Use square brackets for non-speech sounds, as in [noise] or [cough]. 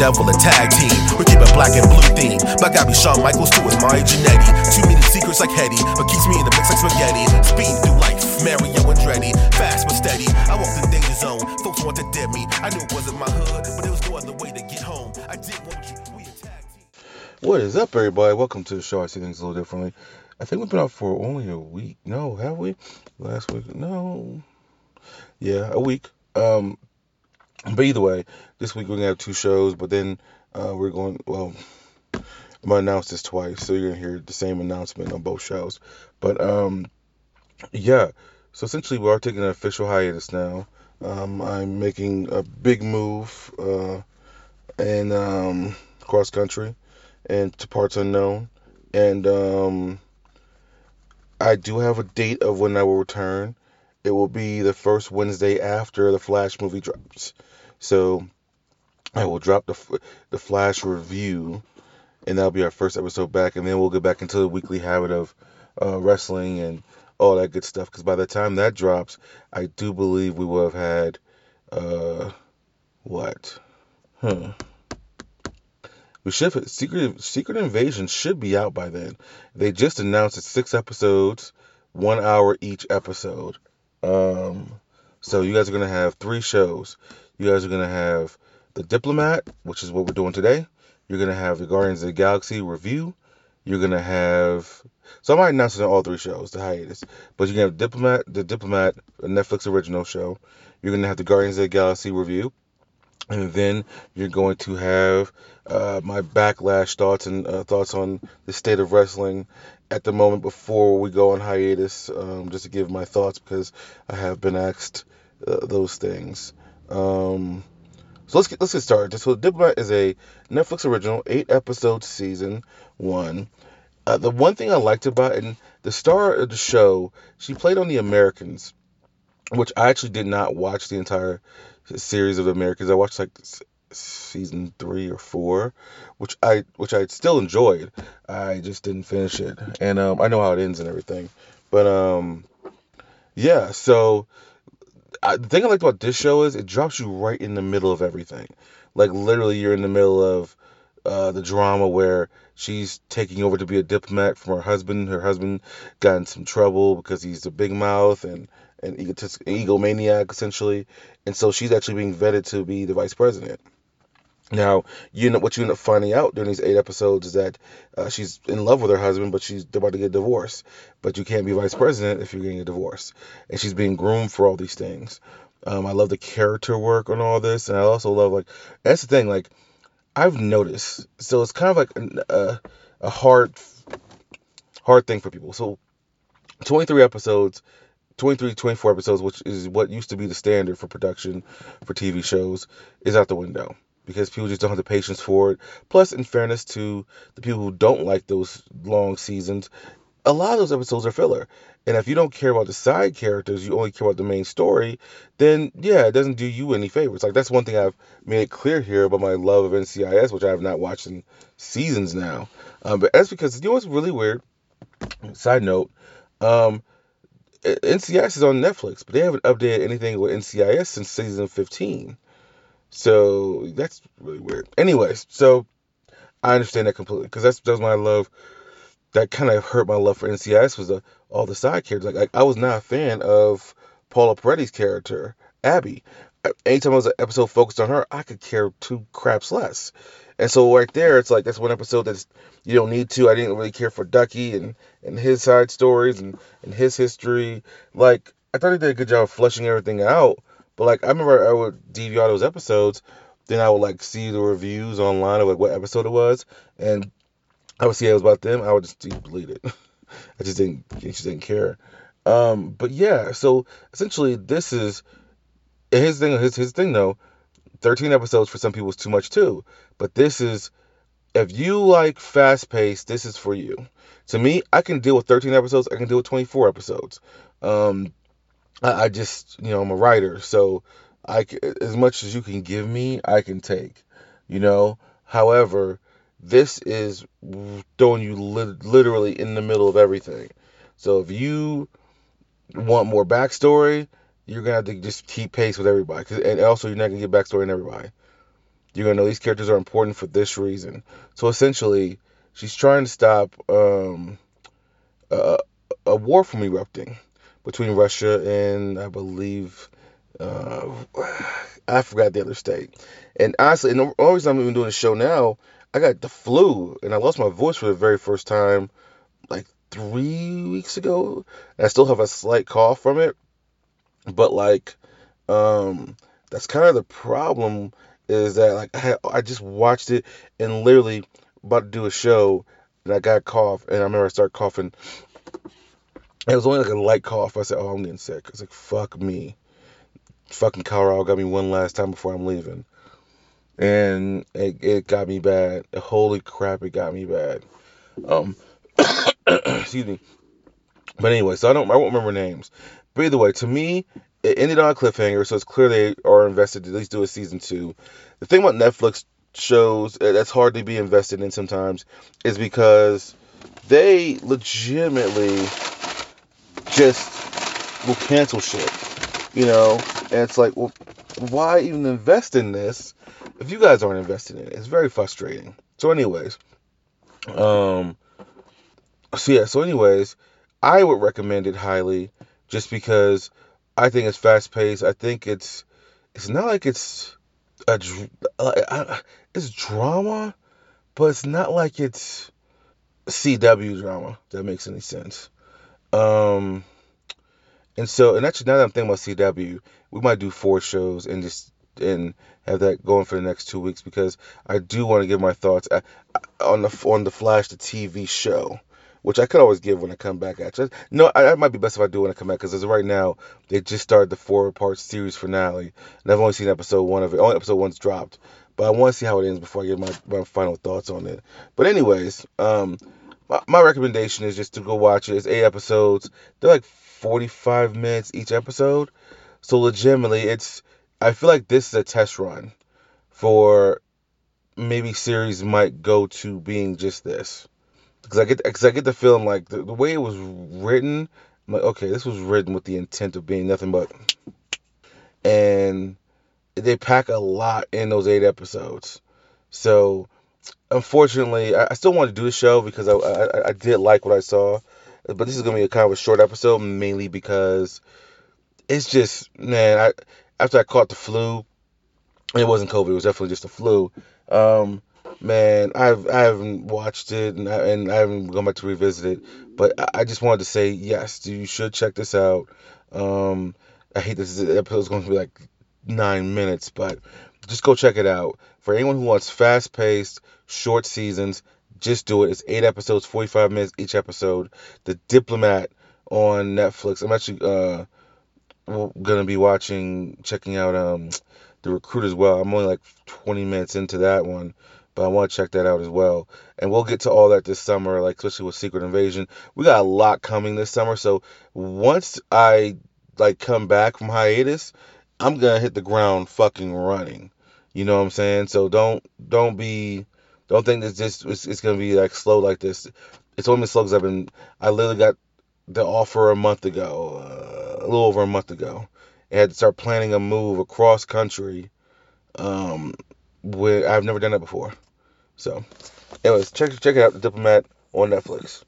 Devil a tag team. We keep a black and blue theme. My guy be Shawn Michaels too, is Mario Giannetti. Too many secrets like Hetty, but keeps me in the mix like spaghetti. Speeding through life, Mario Andretti. Fast but steady, I walked the danger zone. Folks want to dead me. I knew it wasn't my hood, but there was no other way to get home. I did want you. What is up, everybody? Welcome to the show. I see things a little differently. I think we've been out for only a week. No, have we? Last week? No. Yeah, a week. Um, but either way, this week we're gonna have two shows, but then uh, we're going. Well, I'm gonna announce this twice, so you're gonna hear the same announcement on both shows. But um, yeah. So essentially, we are taking an official hiatus now. Um, I'm making a big move uh, and um, cross country and to parts unknown, and um, I do have a date of when I will return. It will be the first Wednesday after the Flash movie drops. So I will drop the the Flash review, and that'll be our first episode back, and then we'll get back into the weekly habit of uh, wrestling and all that good stuff. Because by the time that drops, I do believe we will have had uh, what? Huh. We should Secret Secret Invasion should be out by then. They just announced it's six episodes, one hour each episode. Um, so you guys are gonna have three shows. You guys are gonna have the Diplomat, which is what we're doing today. You're gonna have the Guardians of the Galaxy review. You're gonna have so I might announce it on all three shows, the hiatus. But you're gonna have Diplomat, the Diplomat, a Netflix original show. You're gonna have the Guardians of the Galaxy review. And then you're going to have uh, my backlash thoughts and uh, thoughts on the state of wrestling at the moment before we go on hiatus, um, just to give my thoughts because I have been asked uh, those things. Um, so let's get let's get started. So Diplomat is a Netflix original, eight episode season one. Uh, the one thing I liked about it, and the star of the show, she played on The Americans, which I actually did not watch the entire series of Americans. I watched like season three or four, which I which I still enjoyed. I just didn't finish it, and um, I know how it ends and everything. But um, yeah. So I, the thing I liked about this show is it drops you right in the middle of everything. Like literally, you're in the middle of uh, the drama where she's taking over to be a diplomat from her husband. Her husband got in some trouble because he's a big mouth and an egotist, egomaniac essentially, and so she's actually being vetted to be the vice president. Now, you know what you end up finding out during these eight episodes is that uh, she's in love with her husband, but she's about to get divorced. But you can't be vice president if you're getting a divorce, and she's being groomed for all these things. Um, I love the character work on all this, and I also love like that's the thing. Like I've noticed, so it's kind of like an, uh, a hard, hard thing for people. So 23 episodes 23 to 24 episodes which is what used to be the standard for production for tv shows is out the window because people just don't have the patience for it. Plus in fairness to the people who don't like those long seasons a lot of those episodes are filler. And if you don't care about the side characters you only care about the main story then yeah it doesn't do you any favors. Like that's one thing i've made it clear here about my love of ncis which i have not watched in seasons now. Um, but that's because you know what's really weird? Side note um, NCIS is on Netflix, but they haven't updated anything with NCIS since season 15. So that's really weird. Anyways, so I understand that completely because that's that's my love. That kind of hurt my love for NCIS was the, all the side characters. Like, like I was not a fan of Pauley Perrette's character, Abby. Anytime was an episode focused on her, I could care two craps less. And so right there, it's like that's one episode that's you don't need to. I didn't really care for Ducky and and his side stories and and his history. Like I thought he did a good job of fleshing everything out. But like I remember I would DVR those episodes, then I would like see the reviews online of like what episode it was, and I would see it was about them. I would just delete it. [laughs] I just didn't I just didn't care. Um, but yeah, so essentially this is his thing. His his thing though. 13 episodes for some people is too much too. But this is, if you like fast paced, this is for you. To me, I can deal with 13 episodes. I can deal with 24 episodes. Um, I, I just, you know, I'm a writer, so I as much as you can give me, I can take. You know. However, this is throwing you li- literally in the middle of everything. So if you want more backstory, you're gonna have to just keep pace with everybody. and also, you're not gonna get backstory in everybody. you're gonna know these characters are important for this reason. So essentially, she's trying to stop um, a, a war from erupting between Russia and I believe uh, [sighs] I forgot the other state. And honestly, and the only reason I'm even doing the show now, I got the flu and I lost my voice for the very first time like three weeks ago. I still have a slight cough from it, but like, um, that's kind of the problem is that like I, I just watched it and literally about to do a show and I got a cough and I remember I started coughing. It was only like a light cough. I said, "Oh, I'm getting sick." I was like, "Fuck me." Fucking Colorado got me one last time before I'm leaving, and it, it got me bad. Holy crap, it got me bad. Um, [coughs] excuse me. But anyway, so I don't I won't remember names. But either way, to me, it ended on a cliffhanger, so it's clear they are invested to at least do a season two. The thing about Netflix shows that's hard to be invested in sometimes is because they legitimately just will cancel shit. You know? And it's like, well, why even invest in this if you guys aren't invested in it? It's very frustrating. So, anyways, um, so yeah, so anyways, I would recommend it highly just because I think it's fast paced. I think it's it's not like it's a it's drama, but it's not like it's CW drama. That makes any sense. Um, and so, and actually, now that I'm thinking about CW, we might do four shows and just and have that going for the next two weeks because I do want to give my thoughts uh, on the on the Flash the TV show which I could always give when I come back. Actually, no, I, that might be best if I do when I come back because as of right now, they just started the four-part series finale, and I've only seen episode one of it. Only episode one's dropped, but I want to see how it ends before I give my, my final thoughts on it. But anyways, um, my, my recommendation is just to go watch it. It's eight episodes. They're like 45 minutes each episode, so legitimately, it's. I feel like this is a test run for maybe series might go to being just this because I get because I get the feeling like the, the way it was written, I'm like okay, this was written with the intent of being nothing but, and they pack a lot in those eight episodes. So unfortunately, I, I still want to do the show because I, I I did like what I saw, but this is gonna be a kind of a short episode mainly because it's just man, I after I caught the flu, it wasn't COVID, it was definitely just the flu. Um, man, I've I haven't watched it and I, and I haven't gone back to revisit it, but I, just wanted to say yes, you should check this out. Um, I hate this episode's going to be like nine minutes, but just go check it out. For anyone who wants fast paced, short seasons, just do it. It's eight episodes, 45 minutes each episode. The Diplomat on Netflix. I'm actually uh gonna be watching, checking out um the Recruit as well. I'm only like 20 minutes into that one but I want to check that out as well. And we'll get to all that this summer, like especially with Secret Invasion. We got a lot coming this summer, so once I like come back from hiatus, I'm gonna hit the ground fucking running. You know what I'm saying? So don't don't be don't think this just it's, it's gonna be like slow like this. It's only been slow because I've been I literally got the offer a month ago, uh, a little over a month ago. I had to start planning a move across country. Um, where I've never done that before. So, anyways, check check it out, The Diplomat on Netflix.